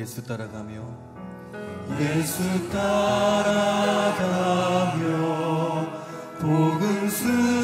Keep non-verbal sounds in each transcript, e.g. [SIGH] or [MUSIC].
예수 따라가며. 예수 따라가며 복음 수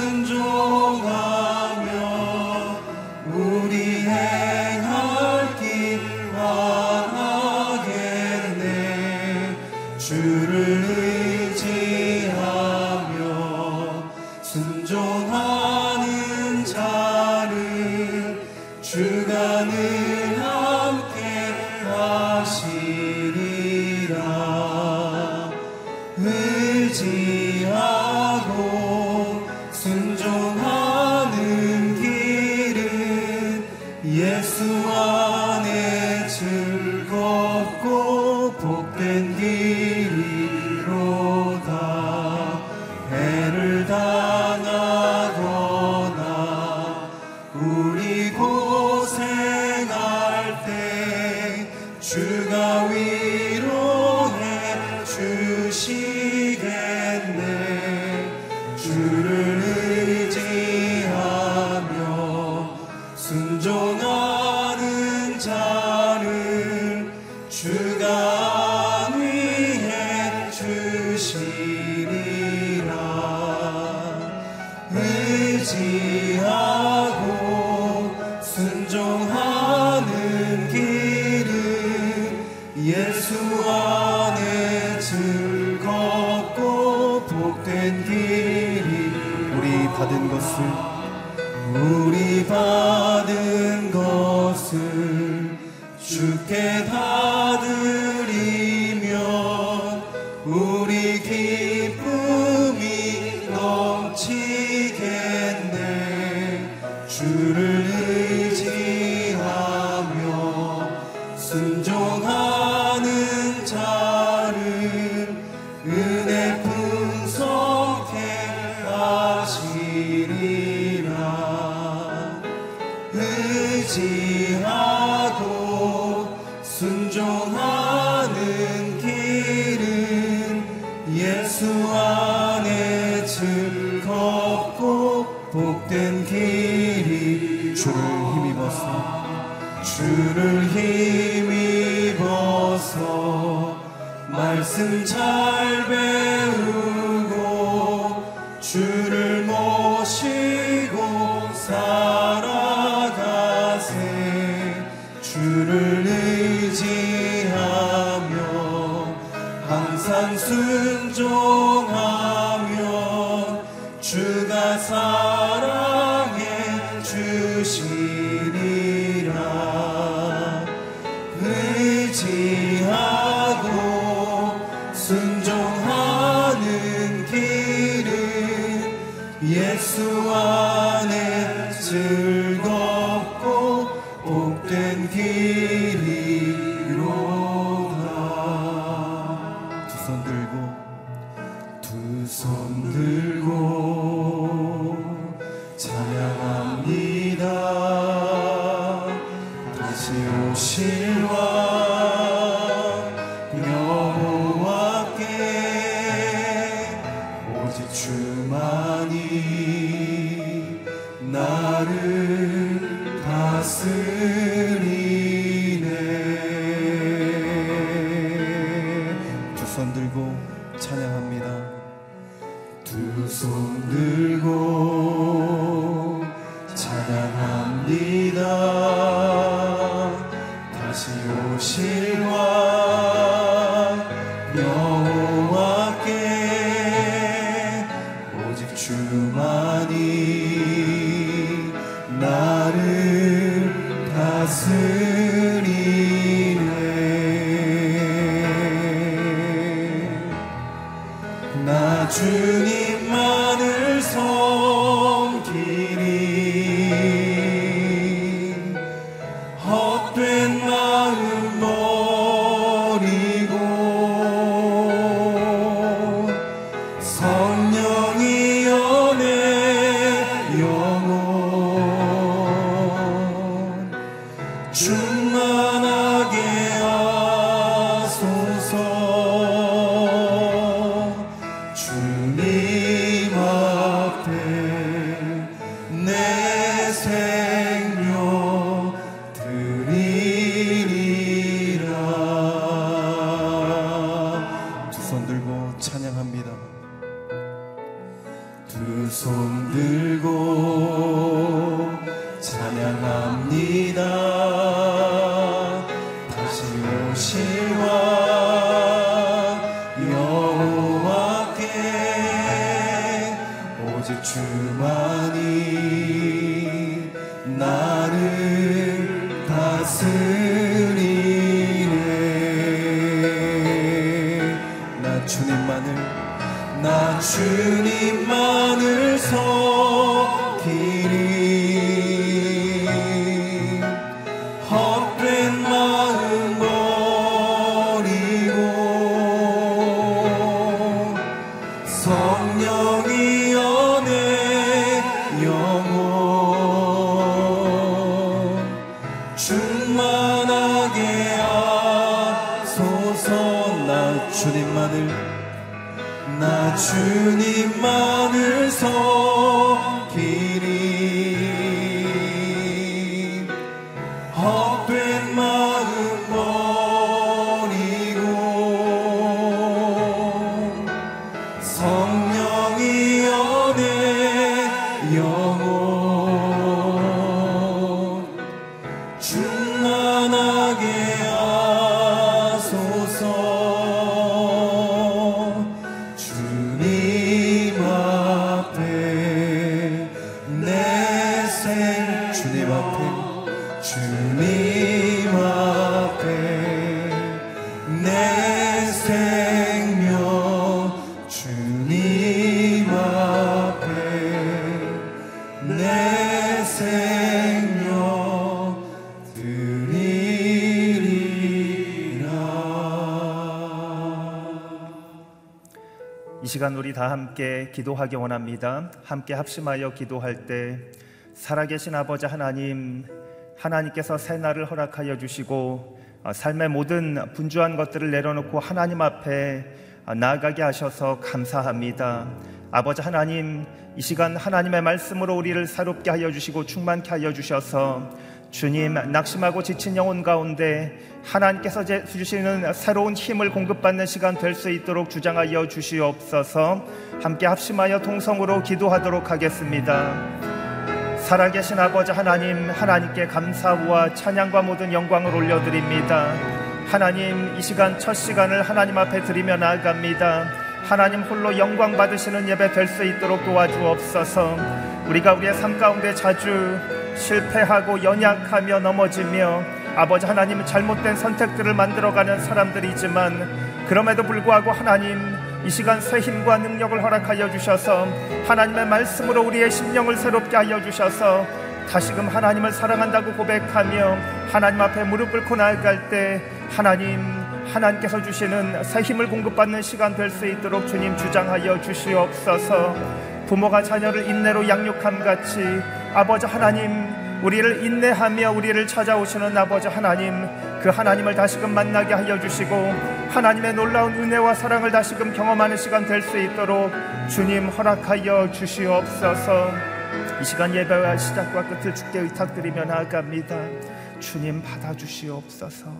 to 주님. 시간 우리 다 함께 기도하기 원합니다. 함께 합심하여 기도할 때 살아계신 아버지 하나님, 하나님께서 새 날을 허락하여 주시고 어, 삶의 모든 분주한 것들을 내려놓고 하나님 앞에 어, 나아가게 하셔서 감사합니다. 아버지 하나님, 이 시간 하나님의 말씀으로 우리를 새롭게 하여 주시고 충만케 하여 주셔서 주님 낙심하고 지친 영혼 가운데 하나님께서 제- 주시는 새로운 힘을 공급받는 시간 될 수 있도록 주장하여 주시옵소서. 함께 합심하여 동성으로 기도하도록 하겠습니다. 살아계신 아버지 하나님 하나님께 감사와 찬양과 모든 영광을 올려드립니다. 하나님 이 시간 첫 시간을 하나님 앞에 드리며 나아갑니다. 하나님 홀로 영광 받으시는 예배 될 수 있도록 도와주옵소서. 우리가 우리의 삶 가운데 자주 실패하고 연약하며 넘어지며 아버지 하나님 잘못된 선택들을 만들어가는 사람들이지만 그럼에도 불구하고 하나님 이 시간 새 힘과 능력을 허락하여 주셔서 하나님의 말씀으로 우리의 심령을 새롭게 하여 주셔서 다시금 하나님을 사랑한다고 고백하며 하나님 앞에 무릎 꿇고 나아갈 때 하나님 하나님께서 주시는 새 힘을 공급받는 시간 될 수 있도록 주님 주장하여 주시옵소서. 부모가 자녀를 인내로 양육함 같이 아버지 하나님 우리를 인내하며 우리를 찾아오시는 아버지 하나님 그 하나님을 다시금 만나게 하여 주시고 하나님의 놀라운 은혜와 사랑을 다시금 경험하는 시간 될 수 있도록 주님 허락하여 주시옵소서. 이 시간 예배와 시작과 끝을 주께 의탁드리며 나아갑니다. 주님 받아주시옵소서.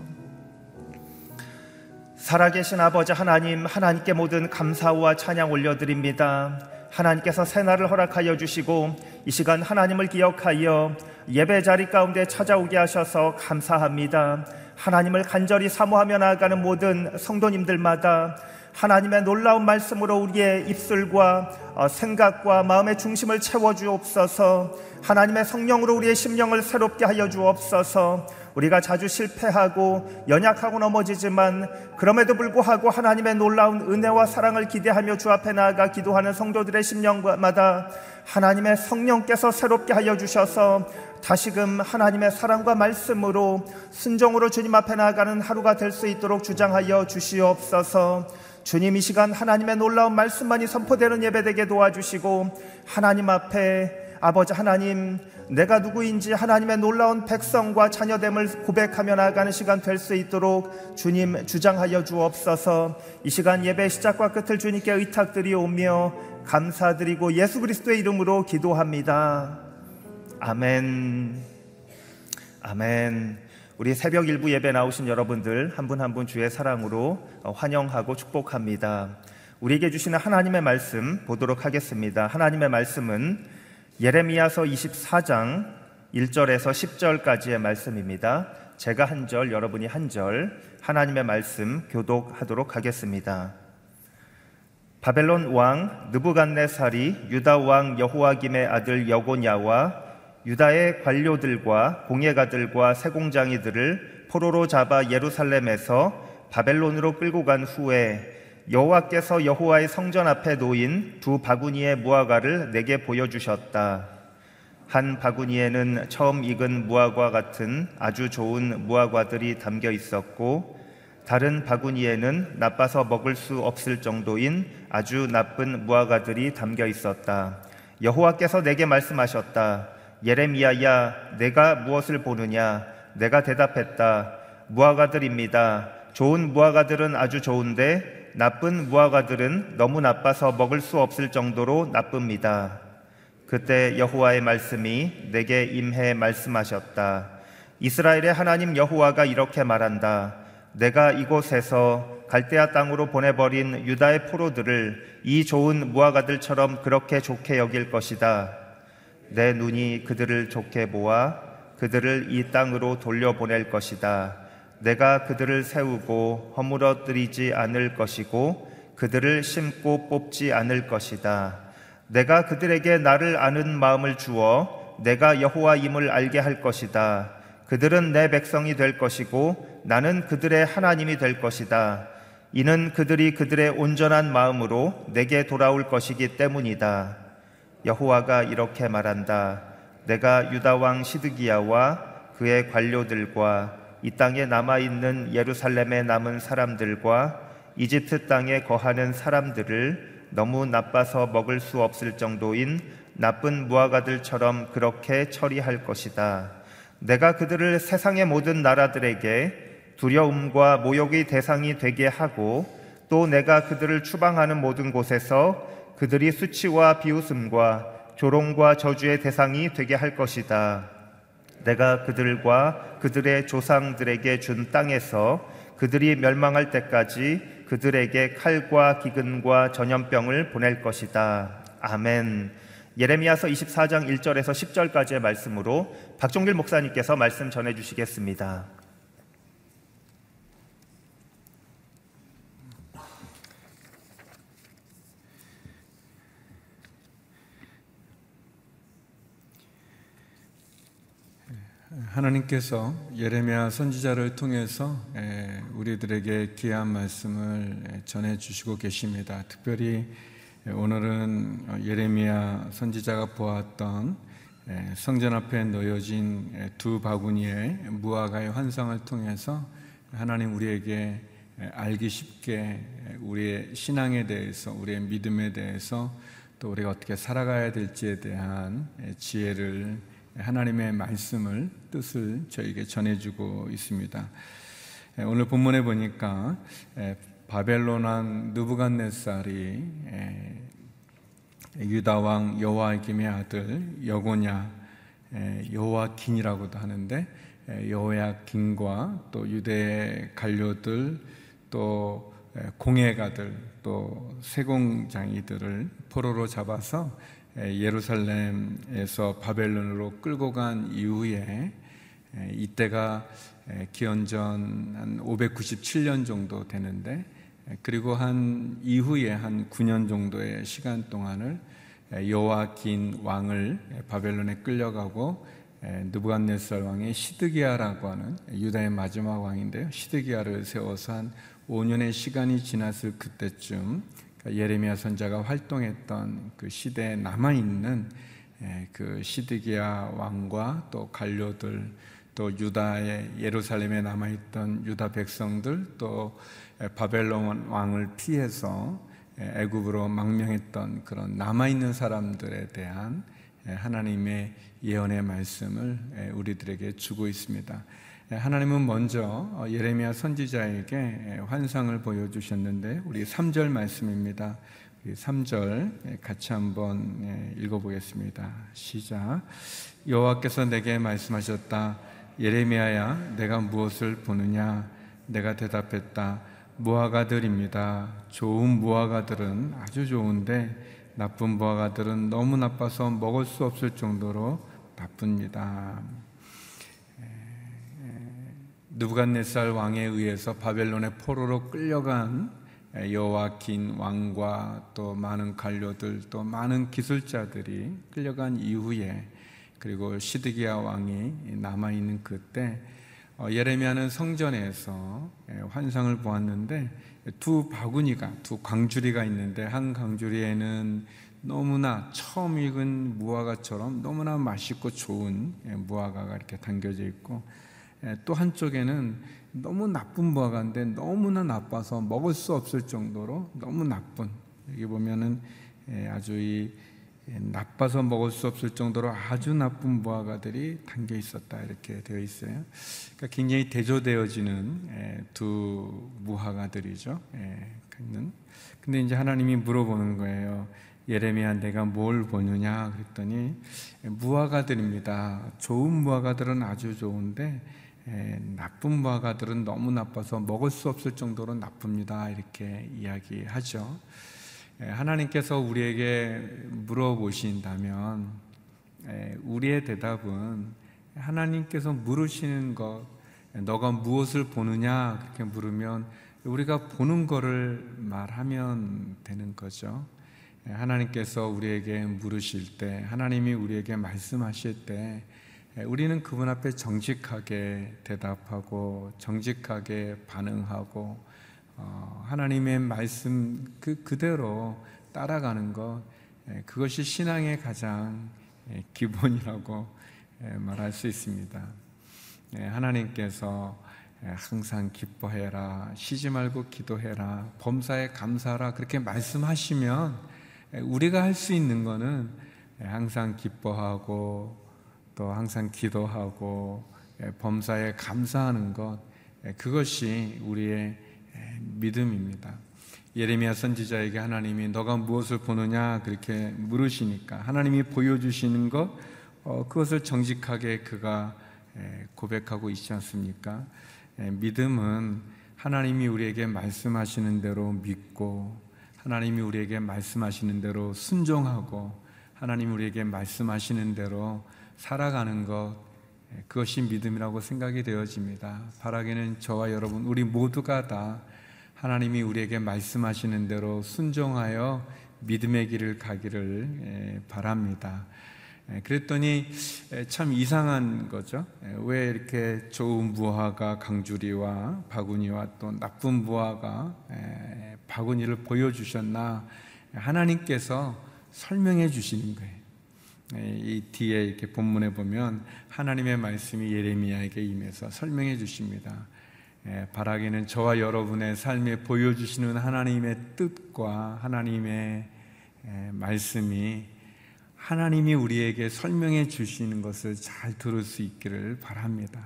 살아계신 아버지 하나님 하나님께 모든 감사와 찬양 올려드립니다 하나님께서 새날을 허락하여 주시고 이 시간 하나님을 기억하여 예배 자리 가운데 찾아오게 하셔서 감사합니다. 하나님을 간절히 사모하며 나아가는 모든 성도님들마다 하나님의 놀라운 말씀으로 우리의 입술과 어, 생각과 마음의 중심을 채워 주옵소서. 하나님의 성령으로 우리의 심령을 새롭게 하여 주옵소서. 우리가 자주 실패하고 연약하고 넘어지지만 그럼에도 불구하고 하나님의 놀라운 은혜와 사랑을 기대하며 주 앞에 나아가 기도하는 성도들의 심령마다 하나님의 성령께서 새롭게 하여 주셔서 다시금 하나님의 사랑과 말씀으로 순종으로 주님 앞에 나아가는 하루가 될 수 있도록 주장하여 주시옵소서. 주님 이 시간 하나님의 놀라운 말씀만이 선포되는 예배되게 도와주시고 하나님 앞에 아버지 하나님 내가 누구인지 하나님의 놀라운 백성과 자녀됨을 고백하며 나아가는 시간 될 수 있도록 주님 주장하여 주옵소서. 이 시간 예배 시작과 끝을 주님께 의탁드리오며 감사드리고 예수 그리스도의 이름으로 기도합니다. 아멘. 아멘 우리 새벽 일부 예배 나오신 여러분들 한 분 한 분 주의 사랑으로 환영하고 축복합니다. 우리에게 주시는 하나님의 말씀 보도록 하겠습니다. 하나님의 말씀은 예레미야서 24장 1절에서 10절까지의 말씀입니다. 제가 한 절, 여러분이 한 절, 하나님의 말씀 교독하도록 하겠습니다. 바벨론 왕 느부갓네살이 유다 왕 여호와김의 아들 여고냐와 유다의 관료들과 공예가들과 세공장이들을 포로로 잡아 예루살렘에서 바벨론으로 끌고 간 후에 여호와께서 여호와의 성전 앞에 놓인 두 바구니의 무화과를 내게 보여주셨다. 한 바구니에는 처음 익은 무화과 같은 아주 좋은 무화과들이 담겨 있었고 다른 바구니에는 나빠서 먹을 수 없을 정도인 아주 나쁜 무화과들이 담겨 있었다. 여호와께서 내게 말씀하셨다. 예레미야야, 내가 무엇을 보느냐? 내가 대답했다. 무화과들입니다. 좋은 무화과들은 아주 좋은데 나쁜 무화과들은 너무 나빠서 먹을 수 없을 정도로 나쁩니다. 그때 여호와의 말씀이 내게 임해 말씀하셨다. 이스라엘의 하나님 여호와가 이렇게 말한다. 내가 이곳에서 갈대아 땅으로 보내버린 유다의 포로들을 이 좋은 무화과들처럼 그렇게 좋게 여길 것이다. 내 눈이 그들을 좋게 보아 그들을 이 땅으로 돌려보낼 것이다. 내가 그들을 세우고 허물어뜨리지 않을 것이고 그들을 심고 뽑지 않을 것이다. 내가 그들에게 나를 아는 마음을 주어 내가 여호와임을 알게 할 것이다. 그들은 내 백성이 될 것이고 나는 그들의 하나님이 될 것이다. 이는 그들이 그들의 온전한 마음으로 내게 돌아올 것이기 때문이다. 여호와가 이렇게 말한다. 내가 유다 왕 시드기야와 그의 관료들과 이 땅에 남아 있는 예루살렘에 남은 사람들과 이집트 땅에 거하는 사람들을 너무 나빠서 먹을 수 없을 정도인 나쁜 무화과들처럼 그렇게 처리할 것이다. 내가 그들을 세상의 모든 나라들에게 두려움과 모욕의 대상이 되게 하고 또 내가 그들을 추방하는 모든 곳에서 그들이 수치와 비웃음과 조롱과 저주의 대상이 되게 할 것이다. 내가 그들과 그들의 조상들에게 준 땅에서 그들이 멸망할 때까지 그들에게 칼과 기근과 전염병을 보낼 것이다. 아멘. 예레미야서 24장 1절에서 10절까지의 말씀으로 박종길 목사님께서 말씀 전해 주시겠습니다. 하나님께서 예레미야 선지자를 통해서 우리들에게 귀한 말씀을 전해 주시고 계십니다. 특별히 오늘은 예레미야 선지자가 보았던 성전 앞에 놓여진 두 바구니의 무화과의 환상을 통해서 하나님 우리에게 알기 쉽게 우리의 신앙에 대해서 우리의 믿음에 대해서 또 우리가 어떻게 살아가야 될지에 대한 지혜를 하나님의 말씀을 뜻을 저에게 전해주고 있습니다. 오늘 본문에 보니까 바벨론 왕 느부갓네살이 유다 왕 여호와김의 아들 여고냐 여호와긴이라고도 하는데 여호야긴과 또 유대 관료들 또 공예가들 또 세공장이들을 포로로 잡아서 예루살렘에서 바벨론으로 끌고 간 이후에 이때가 기원전 한 597년 정도 되는데 그리고 한 이후에 한 9년 정도의 시간 동안을 여호와긴 왕을 바벨론에 끌려가고 느부갓네살 왕의 시드기야라고 하는 유다의 마지막 왕인데요. 시드기야를 세워서 한 5년의 시간이 지났을 그때쯤 예레미야 선자가 활동했던 그 시대에 남아 있는 그 시드기야 왕과 또 관료들 또 유다의 예루살렘에 남아 있던 유다 백성들 또 바벨론 왕을 피해서 애굽으로 망명했던 그런 남아 있는 사람들에 대한 하나님의 예언의 말씀을 우리들에게 주고 있습니다. 하나님은 먼저 어, 예레미야 선지자에게 환상을 보여주셨는데 우리 3절 말씀입니다. 3절 같이 한번 읽어보겠습니다. 시작. 여호와께서 내게 말씀하셨다. 예레미야야, 내가 무엇을 보느냐? 내가 대답했다. 무화과들입니다. 좋은 무화과들은 아주 좋은데 나쁜 무화과들은 너무 나빠서 먹을 수 없을 정도로 나쁩니다. 누부갓네살 왕에 의해서 바벨론의 포로로 끌려간 여호와킨 왕과 또 많은 관료들 또 많은 기술자들이 끌려간 이후에 그리고 시드기야 왕이 남아 있는 그때 어, 예레미야는 성전에서 환상을 보았는데 두 바구니가 두 광주리가 있는데 한 광주리에는 너무나 처음 익은 무화과처럼 너무나 맛있고 좋은 무화과가 이렇게 담겨져 있고 또 한쪽에는 너무 나쁜 무화과인데 너무나 나빠서 먹을 수 없을 정도로 너무 나쁜 여기 보면은 아주 이 나빠서 먹을 수 없을 정도로 아주 나쁜 무화과들이 담겨 있었다 이렇게 되어 있어요. 그러니까 굉장히 대조되어지는 두 무화과들이죠. 근데 이제 하나님이 물어보는 거예요. 예레미야 내가 뭘 보느냐 그랬더니 무화과들입니다. 좋은 무화과들은 아주 좋은데 나쁜 무화과들은 너무 나빠서 먹을 수 없을 정도로 나쁩니다. 이렇게 이야기하죠. 하나님께서 우리에게 물어보신다면 우리의 대답은 하나님께서 물으시는 것, 너가 무엇을 보느냐 그렇게 물으면 우리가 보는 거를 말하면 되는 거죠. 하나님께서 우리에게 물으실 때, 하나님이 우리에게 말씀하실 때, 우리는 그분 앞에 정직하게 대답하고 정직하게 반응하고 어, 하나님의 말씀 그 그대로 따라가는 것 그것이 신앙의 가장 기본이라고 말할 수 있습니다. 하나님께서 항상 기뻐해라, 쉬지 말고 기도해라, 범사에 감사하라 그렇게 말씀하시면 우리가 할 수 있는 것은 항상 기뻐하고 또 항상 기도하고 예, 범사에 감사하는 것 예, 그것이 우리의 예, 믿음입니다. 예레미야 선지자에게 하나님이 너가 무엇을 보느냐 그렇게 물으시니까 하나님이 보여주시는 것 어, 그것을 정직하게 그가 고백하고 있지 않습니까? 믿음은 하나님이 우리에게 말씀하시는 대로 믿고 하나님이 우리에게 말씀하시는 대로 순종하고 하나님 우리에게 말씀하시는 대로 살아가는 것 예, 그것이 믿음이라고 생각이 되어집니다. 바라기는 저와 여러분 우리 모두가 다 하나님이 우리에게 말씀하시는 대로 순종하여 믿음의 길을 가기를 예, 바랍니다. 예, 그랬더니 참 이상한 거죠. 왜 이렇게 좋은 무화과 강주리와 바구니와 또 나쁜 무화과 바구니를 보여주셨나 하나님께서 설명해 주시는 거예요. 네, 이 뒤에 이렇게 본문에 보면 하나님의 말씀이 예레미야에게 임해서 설명해 주십니다. 예, 바라기는 저와 여러분의 삶에 보여주시는 하나님의 뜻과 하나님의 예, 말씀이 하나님이 우리에게 설명해 주시는 것을 잘 들을 수 있기를 바랍니다.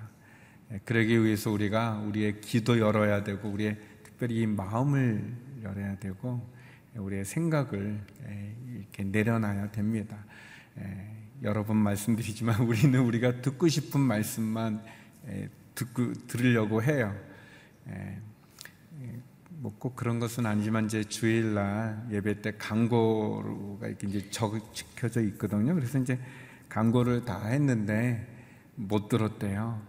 예, 그러기 위해서 우리가 우리의 기도 열어야 되고 우리의 특별히 마음을 열어야 되고 우리의 생각을 이렇게 내려놔야 됩니다. 예, 여러 번 말씀드리지만 [LAUGHS] 우리는 우리가 듣고 싶은 말씀만 예, 듣고 들으려고 해요. 예, 뭐꼭 그런 것은 아니지만 이제 주일날 예배 때 광고가 이렇게 이제 적혀져 있거든요. 그래서 이제 광고를 다 했는데 못 들었대요.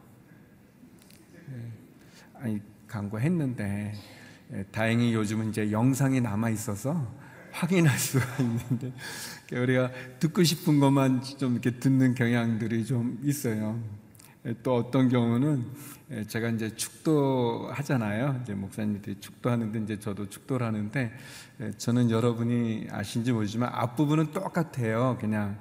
아니 광고 했는데 다행히 요즘은 이제 영상이 남아 있어서 확인할 수가 [LAUGHS] 있는데 우리가 듣고 싶은 것만 좀 이렇게 듣는 경향들이 좀 있어요. 또 어떤 경우는 제가 이제 축도 하잖아요. 이제 목사님들이 축도하는데 이제 저도 축도를 하는데 저는 여러분이 아신지 모르지만 앞부분은 똑같아요. 그냥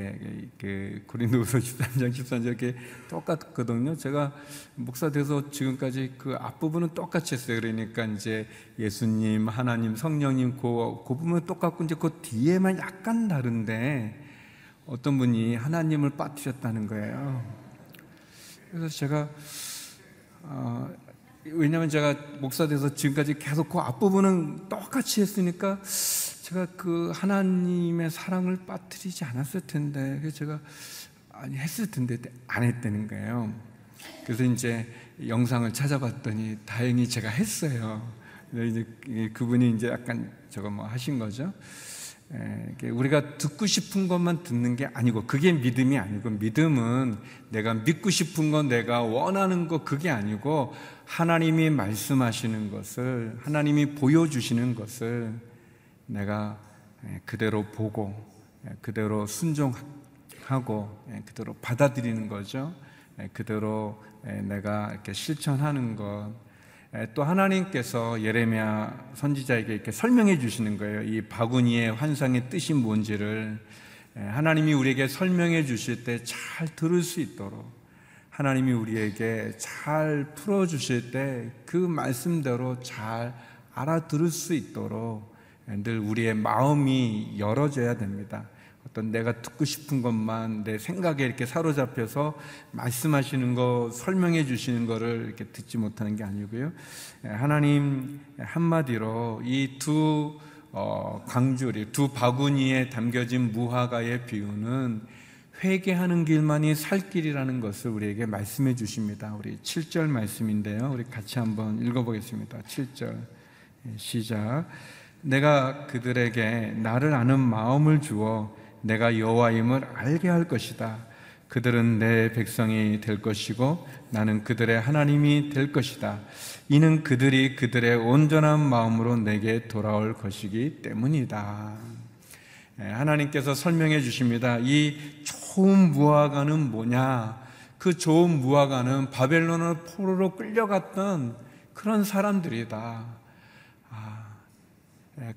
이렇게 그 고린도후서 13장 13절 이렇게 똑같거든요. 제가 목사 돼서 지금까지 그 앞부분은 똑같이 했어요. 그러니까 이제 예수님, 하나님, 성령님 그, 그 부분은 똑같고 이제 그 뒤에만 약간 다른데 어떤 분이 하나님을 빠뜨렸다는 거예요. 그래서 제가 어, 왜냐하면 제가 목사 돼서 지금까지 계속 그 앞부분은 똑같이 했으니까 제가 그 하나님의 사랑을 빠뜨리지 않았을 텐데 그래서 제가 아니 했을 텐데 안 했다는 거예요. 그래서 이제 영상을 찾아봤더니 다행히 제가 했어요. 이제 그분이 이제 약간 저거 뭐 하신 거죠. 우리가 듣고 싶은 것만 듣는 게 아니고 그게 믿음이 아니고 믿음은 내가 믿고 싶은 것 내가 원하는 것 그게 아니고 하나님이 말씀하시는 것을 하나님이 보여주시는 것을 내가 그대로 보고 그대로 순종하고 그대로 받아들이는 거죠. 그대로 내가 이렇게 실천하는 것. 또 하나님께서 예레미야 선지자에게 이렇게 설명해 주시는 거예요. 이 바구니의 환상의 뜻이 뭔지를 하나님이 우리에게 설명해 주실 때 잘 들을 수 있도록 하나님이 우리에게 잘 풀어 주실 때 그 말씀대로 잘 알아들을 수 있도록 늘 우리의 마음이 열어져야 됩니다. 어떤 내가 듣고 싶은 것만 내 생각에 이렇게 사로잡혀서 말씀하시는 거 설명해 주시는 거를 이렇게 듣지 못하는 게 아니고요. 예, 하나님 한마디로 이두 어, 광주리 두 바구니에 담겨진 무화과의 비유는 회개하는 길만이 살 길이라는 것을 우리에게 말씀해 주십니다. 우리 7절 말씀인데요. 우리 같이 한번 읽어보겠습니다. 7절 예, 시작. 내가 그들에게 나를 아는 마음을 주어 내가 여호와임을 알게 할 것이다. 그들은 내 백성이 될 것이고 나는 그들의 하나님이 될 것이다. 이는 그들이 그들의 온전한 마음으로 내게 돌아올 것이기 때문이다. 예, 하나님께서 설명해 주십니다. 이 좋은 무화과는 뭐냐? 그 좋은 무화과는 바벨론을 포로로 끌려갔던 그런 사람들이다. 예,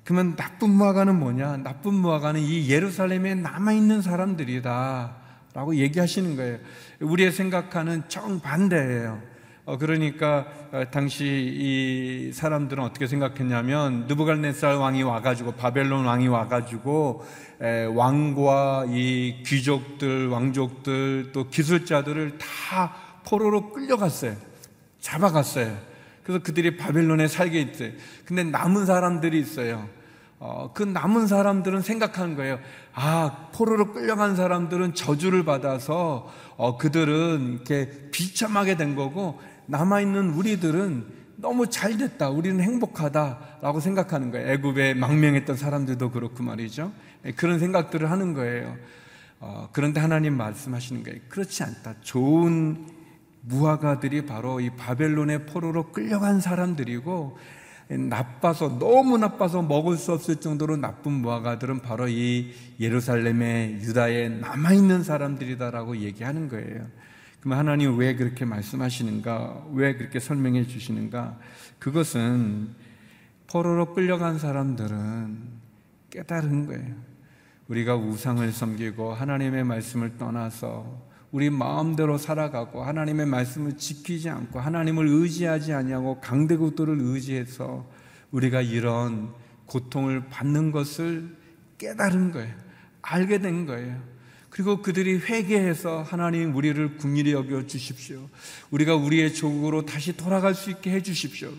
그러면 나쁜 무화과는 뭐냐? 나쁜 무화과는 이 예루살렘에 남아있는 사람들이다. 라고 얘기하시는 거예요. 우리의 생각하는 정반대예요. 어, 그러니까 어, 당시 이 사람들은 어떻게 생각했냐면 느부갈네살 왕이 와가지고 바벨론 왕이 와가지고 에, 왕과 이 귀족들, 왕족들 또 기술자들을 다 포로로 끌려갔어요. 잡아갔어요. 그래서 그들이 바벨론에 살게 있어요. 근데 남은 사람들이 있어요. 어, 그 남은 사람들은 생각하는 거예요. 아, 포로로 끌려간 사람들은 저주를 받아서 어, 그들은 이렇게 비참하게 된 거고 남아있는 우리들은 너무 잘 됐다. 우리는 행복하다라고 생각하는 거예요. 애굽에 망명했던 사람들도 그렇고 말이죠. 예, 그런 생각들을 하는 거예요. 어, 그런데 하나님 말씀하시는 거예요. 그렇지 않다. 좋은 무화과들이 바로 이 바벨론의 포로로 끌려간 사람들이고 나빠서 너무 나빠서 먹을 수 없을 정도로 나쁜 무화과들은 바로 이 예루살렘의 유다에 남아 있는 사람들이다라고 얘기하는 거예요. 그럼 하나님 왜 그렇게 말씀하시는가? 왜 그렇게 설명해 주시는가? 그것은 포로로 끌려간 사람들은 깨달은 거예요. 우리가 우상을 섬기고 하나님의 말씀을 떠나서 우리 마음대로 살아가고 하나님의 말씀을 지키지 않고 하나님을 의지하지 아니하고 강대국도를 의지해서 우리가 이런 고통을 받는 것을 깨달은 거예요. 알게 된 거예요. 그리고 그들이 회개해서 하나님 우리를 궁일히 여겨 주십시오. 우리가 우리의 조국으로 다시 돌아갈 수 있게 해 주십시오.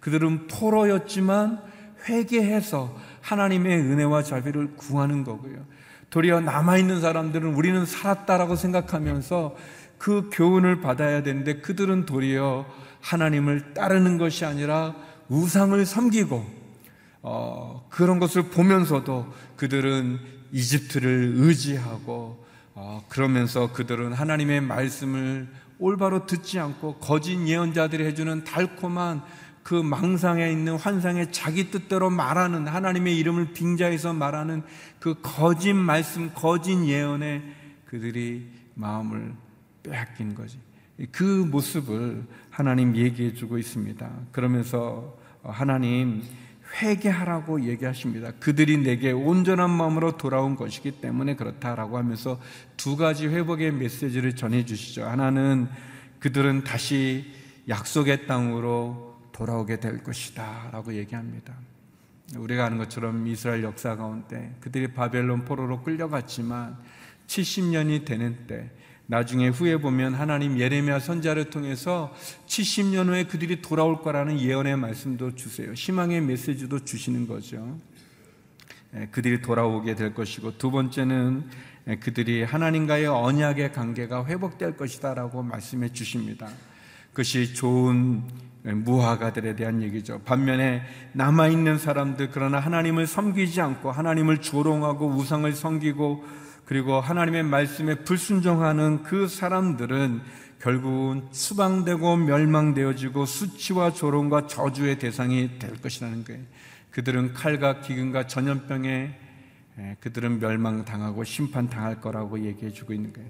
그들은 포로였지만 회개해서 하나님의 은혜와 자비를 구하는 거고요. 도리어 남아있는 사람들은 우리는 살았다라고 생각하면서 그 교훈을 받아야 되는데 그들은 도리어 하나님을 따르는 것이 아니라 우상을 섬기고 어, 그런 것을 보면서도 그들은 이집트를 의지하고 어, 그러면서 그들은 하나님의 말씀을 올바로 듣지 않고 거짓 예언자들이 해주는 달콤한 그 망상에 있는 환상에 자기 뜻대로 말하는 하나님의 이름을 빙자해서 말하는 그 거짓 말씀, 거짓 예언에 그들이 마음을 빼앗긴 거지. 그 모습을 하나님 얘기해 주고 있습니다. 그러면서 하나님 회개하라고 얘기하십니다. 그들이 내게 온전한 마음으로 돌아온 것이기 때문에 그렇다라고 하면서 두 가지 회복의 메시지를 전해 주시죠. 하나는 그들은 다시 약속의 땅으로 돌아오게 될 것이다 라고 얘기합니다. 우리가 아는 것처럼 이스라엘 역사 가운데 그들이 바벨론 포로로 끌려갔지만 70년이 되는 때 나중에 후에 보면 하나님 예레미야 선자를 통해서 70년 후에 그들이 돌아올 거라는 예언의 말씀도 주세요. 희망의 메시지도 주시는 거죠. 예, 그들이 돌아오게 될 것이고 두 번째는 예, 그들이 하나님과의 언약의 관계가 회복될 것이다라고 말씀해 주십니다. 그것이 좋은 무화가들에 대한 얘기죠. 반면에 남아 있는 사람들, 그러나 하나님을 섬기지 않고 하나님을 조롱하고 우상을 섬기고 그리고 하나님의 말씀에 불순종하는 그 사람들은 결국은 수방되고 멸망되어지고 수치와 조롱과 저주의 대상이 될 것이라는 거예요. 그들은 칼과 기근과 전염병에 그들은 멸망당하고 심판당할 거라고 얘기해 주고 있는 거예요.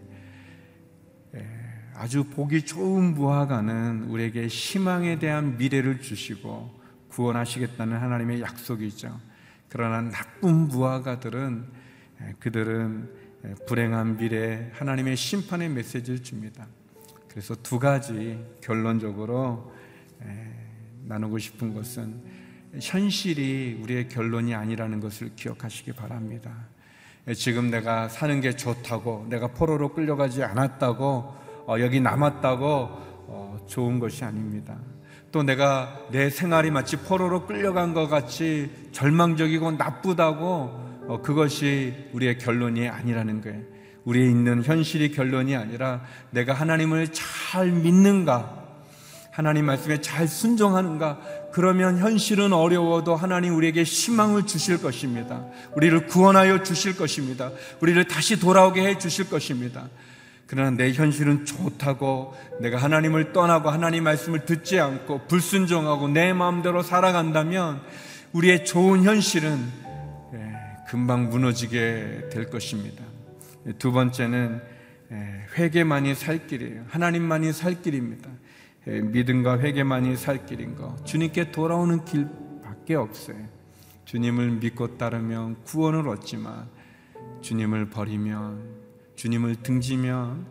아주 보기 좋은 무화과는 우리에게 희망에 대한 미래를 주시고 구원하시겠다는 하나님의 약속이죠. 그러나 나쁜 무화과들은 그들은 불행한 미래 하나님의 심판의 메시지를 줍니다. 그래서 두 가지 결론적으로 나누고 싶은 것은 현실이 우리의 결론이 아니라는 것을 기억하시기 바랍니다. 지금 내가 사는 게 좋다고 내가 포로로 끌려가지 않았다고 어, 여기 남았다고 어, 좋은 것이 아닙니다. 또 내가 내 생활이 마치 포로로 끌려간 것 같이 절망적이고 나쁘다고 어, 그것이 우리의 결론이 아니라는 거예요. 우리의 있는 현실이 결론이 아니라 내가 하나님을 잘 믿는가, 하나님 말씀에 잘 순종하는가, 그러면 현실은 어려워도 하나님 우리에게 희망을 주실 것입니다. 우리를 구원하여 주실 것입니다. 우리를 다시 돌아오게 해 주실 것입니다. 그러나 내 현실은 좋다고 내가 하나님을 떠나고 하나님 말씀을 듣지 않고 불순종하고 내 마음대로 살아간다면 우리의 좋은 현실은 예, 금방 무너지게 될 것입니다. 두 번째는 예, 회개만이 살 길이에요. 하나님만이 살 길입니다. 예, 믿음과 회개만이 살 길인 거. 주님께 돌아오는 길밖에 없어요. 주님을 믿고 따르면 구원을 얻지만 주님을 버리면 주님을 등지면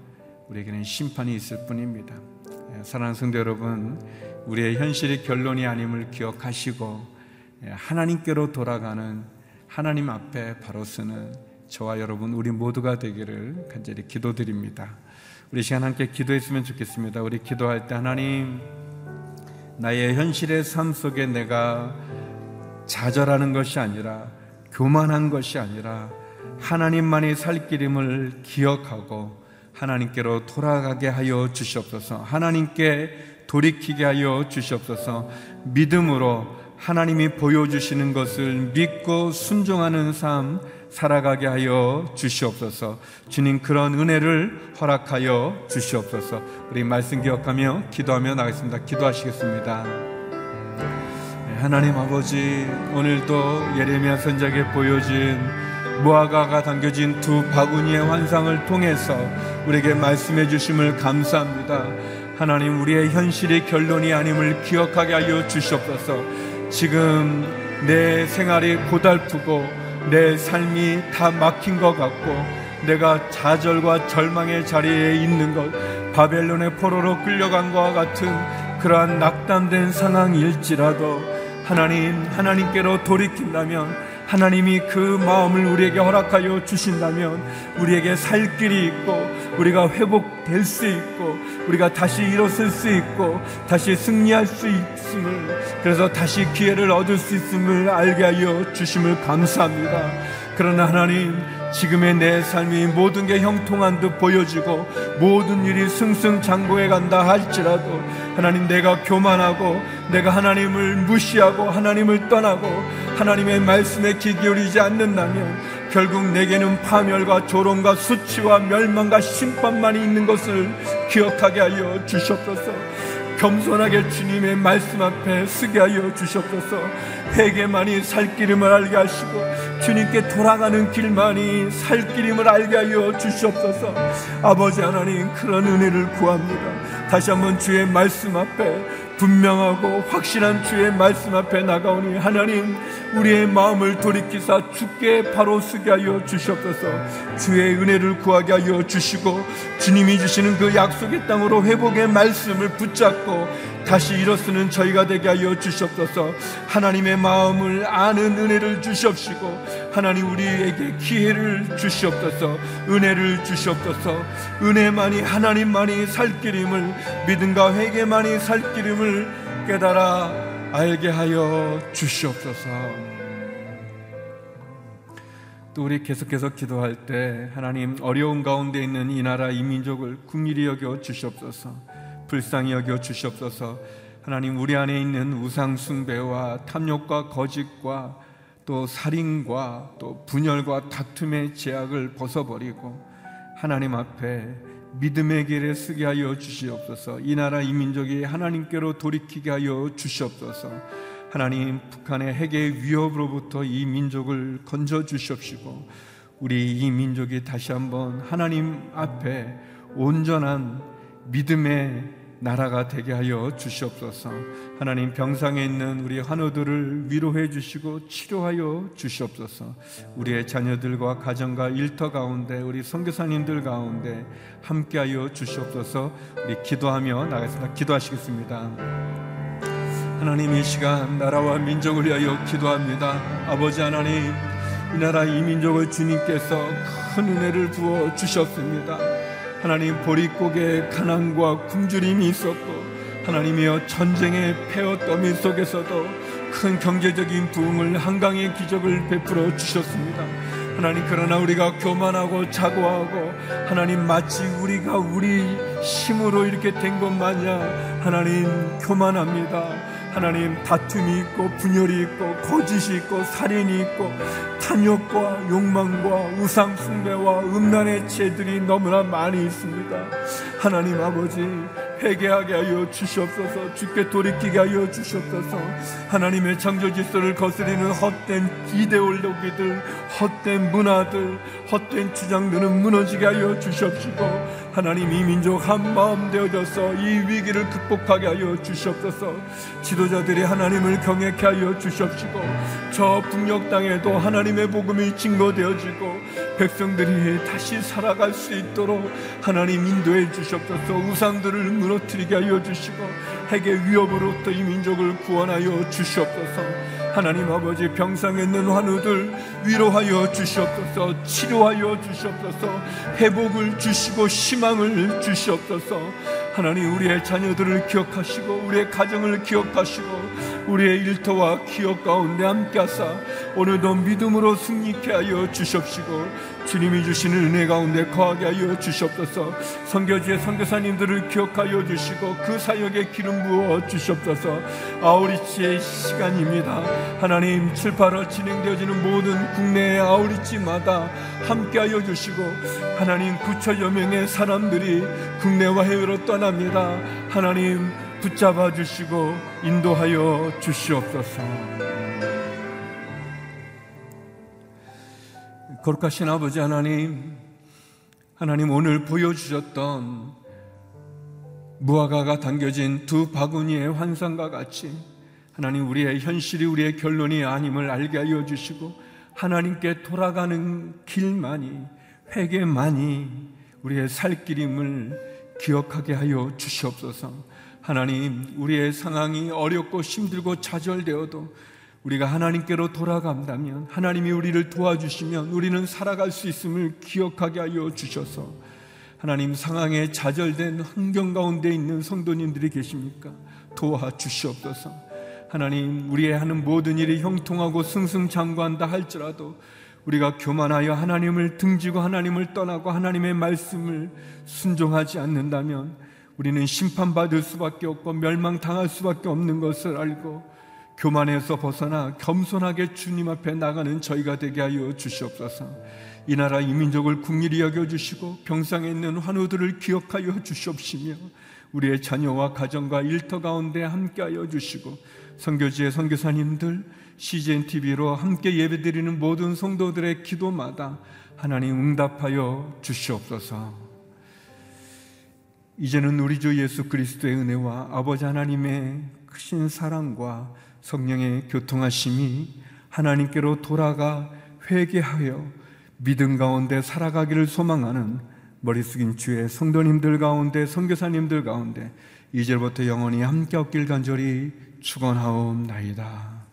우리에게는 심판이 있을 뿐입니다. 예, 사랑하는 성도 여러분, 우리의 현실이 결론이 아님을 기억하시고 예, 하나님께로 돌아가는 하나님 앞에 바로 서는 저와 여러분 우리 모두가 되기를 간절히 기도드립니다. 우리 시간 함께 기도했으면 좋겠습니다. 우리 기도할 때 하나님 나의 현실의 삶 속에 내가 좌절하는 것이 아니라 교만한 것이 아니라 하나님만이 살 길임을 기억하고 하나님께로 돌아가게 하여 주시옵소서. 하나님께 돌이키게 하여 주시옵소서. 믿음으로 하나님이 보여주시는 것을 믿고 순종하는 삶 살아가게 하여 주시옵소서. 주님 그런 은혜를 허락하여 주시옵소서. 우리 말씀 기억하며 기도하며 나가겠습니다. 기도하시겠습니다. 네, 하나님 아버지 오늘도 예레미야 선자에게 보여진 무화과가 담겨진 두 바구니의 환상을 통해서 우리에게 말씀해 주심을 감사합니다. 하나님 우리의 현실이 결론이 아님을 기억하게 하여 주시옵소서. 지금 내 생활이 고달프고 내 삶이 다 막힌 것 같고 내가 좌절과 절망의 자리에 있는 것 바벨론의 포로로 끌려간 것과 같은 그러한 낙담된 상황일지라도 하나님 하나님께로 돌이킨다면 하나님이 그 마음을 우리에게 허락하여 주신다면 우리에게 살 길이 있고 우리가 회복될 수 있고 우리가 다시 일어설 수 있고 다시 승리할 수 있음을 그래서 다시 기회를 얻을 수 있음을 알게 하여 주심을 감사합니다. 그러나 하나님 지금의 내 삶이 모든 게 형통한 듯 보여지고 모든 일이 승승장구해 간다 할지라도 하나님 내가 교만하고 내가 하나님을 무시하고 하나님을 떠나고 하나님의 말씀에 귀 기울이지 않는다면 결국 내게는 파멸과 조롱과 수치와 멸망과 심판만이 있는 것을 기억하게 하여 주셨소서. 겸손하게 주님의 말씀 앞에 쓰게 하여 주셨소서 회개만이 살 길임을 알게 하시고 주님께 돌아가는 길만이 살 길임을 알게 하여 주시옵소서. 아버지 하나님 그런 은혜를 구합니다. 다시 한번 주의 말씀 앞에 분명하고 확실한 주의 말씀 앞에 나가오니 하나님 우리의 마음을 돌이키사 주께 바로 쓰게 하여 주시옵소서. 주의 은혜를 구하게 하여 주시고 주님이 주시는 그 약속의 땅으로 회복의 말씀을 붙잡고 다시 일어서는 저희가 되게 하여 주시옵소서. 하나님의 마음을 아는 은혜를 주시옵시고 하나님 우리에게 기회를 주시옵소서 은혜를 주시옵소서. 은혜만이 하나님만이 살 길임을 믿음과 회개만이 살 길임을 깨달아 알게 하여 주시옵소서. 또 우리 계속해서 기도할 때 하나님 어려운 가운데 있는 이 나라 이 민족을 국리히 여겨 주시옵소서 불쌍히 여겨 주시옵소서. 하나님 우리 안에 있는 우상 숭배와 탐욕과 거짓과 또 살인과 또 분열과 다툼의 제약을 벗어버리고 하나님 앞에 믿음의 길에 쓰게 하여 주시옵소서. 이 나라 이 민족이 하나님께로 돌이키게 하여 주시옵소서. 하나님 북한의 핵의 위협으로부터 이 민족을 건져 주시옵시고 우리 이 민족이 다시 한번 하나님 앞에 온전한 믿음의 나라가 되게 하여 주시옵소서. 하나님 병상에 있는 우리 환우들을 위로해 주시고 치료하여 주시옵소서. 우리의 자녀들과 가정과 일터 가운데 우리 선교사님들 가운데 함께하여 주시옵소서. 우리 기도하며 나가겠습니다. 기도하시겠습니다. 하나님 이 시간 나라와 민족을 위하여 기도합니다. 아버지 하나님 이 나라 이 민족을 주님께서 큰 은혜를 부어 주셨습니다. 하나님 보릿고개 가난과 굶주림이 있었고 하나님이여 전쟁의 폐허 더미 속에서도 큰 경제적인 부흥을 한강의 기적을 베풀어 주셨습니다. 하나님 그러나 우리가 교만하고 자고하고 하나님 마치 우리가 우리 힘으로 이렇게 된 것 마냥 하나님 교만합니다. 하나님 다툼이 있고 분열이 있고 거짓이 있고 살인이 있고 탐욕과 욕망과 우상 숭배와 음란의 죄들이 너무나 많이 있습니다. 하나님 아버지 회개하게 하여 주시옵소서 주께 돌이키게 하여 주시옵소서 하나님의 창조 질서를 거스리는 헛된 이데올로기들 헛된 문화들 헛된 주장들은 무너지게 하여 주시옵시고 하나님 이 민족 한 마음 되어져서 이 위기를 극복하게 하여 주시옵소서. 지도자들이 하나님을 경외케 하여 주시옵시고 저 북녘 땅에도 하나님의 복음이 증거되어지고 백성들이 다시 살아갈 수 있도록 하나님 인도해 주시옵소서. 우상들을 무너뜨리게 하여 주시고 핵의 위협으로부터 이 민족을 구원하여 주시옵소서 하나님 아버지 병상에 있는 환우들 위로하여 주시옵소서 치료하여 주시옵소서 회복을 주시고 희망을 주시옵소서. 하나님 우리의 자녀들을 기억하시고 우리의 가정을 기억하시고 우리의 일터와 기억 가운데 함께 하사 오늘도 믿음으로 승리케 하여 주시옵시고 주님이 주시는 은혜 가운데 거하게 하여 주시옵소서. 선교지의 선교사님들을 기억하여 주시고 그 사역에 기름 부어 주시옵소서. 아우리치의 시간입니다. 하나님 7, 8월 진행되어지는 모든 국내의 아우리치마다 함께하여 주시고 하나님 9천여 명의 사람들이 국내와 해외로 떠납니다. 하나님 붙잡아 주시고 인도하여 주시옵소서. 거룩하신 아버지 하나님, 하나님 오늘 보여주셨던 무화과가 담겨진 두 바구니의 환상과 같이 하나님 우리의 현실이 우리의 결론이 아님을 알게 하여 주시고 하나님께 돌아가는 길만이 회개만이 우리의 살 길임을 기억하게 하여 주시옵소서. 하나님, 우리의 상황이 어렵고 힘들고 좌절되어도 우리가 하나님께로 돌아간다면 하나님이 우리를 도와주시면 우리는 살아갈 수 있음을 기억하게 하여 주셔서 하나님 상황에 좌절된 환경 가운데 있는 성도님들이 계십니까? 도와주시옵소서. 하나님, 우리의 하는 모든 일이 형통하고 승승장구한다 할지라도 우리가 교만하여 하나님을 등지고 하나님을 떠나고 하나님의 말씀을 순종하지 않는다면 우리는 심판받을 수밖에 없고 멸망당할 수밖에 없는 것을 알고 교만에서 벗어나 겸손하게 주님 앞에 나가는 저희가 되게 하여 주시옵소서. 이 나라 이 민족을 국리히 여겨 주시고 병상에 있는 환우들을 기억하여 주시옵시며 우리의 자녀와 가정과 일터 가운데 함께하여 주시고 선교지의 선교사님들 CGN TV로 함께 예배드리는 모든 성도들의 기도마다 하나님 응답하여 주시옵소서. 이제는 우리 주 예수 그리스도의 은혜와 아버지 하나님의 크신 사랑과 성령의 교통하심이 하나님께로 돌아가 회개하여 믿음 가운데 살아가기를 소망하는 머리 숙인 주의 성도님들 가운데 선교사님들 가운데 이제부터 영원히 함께 없길 간절히 축원하옵나이다.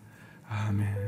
아멘.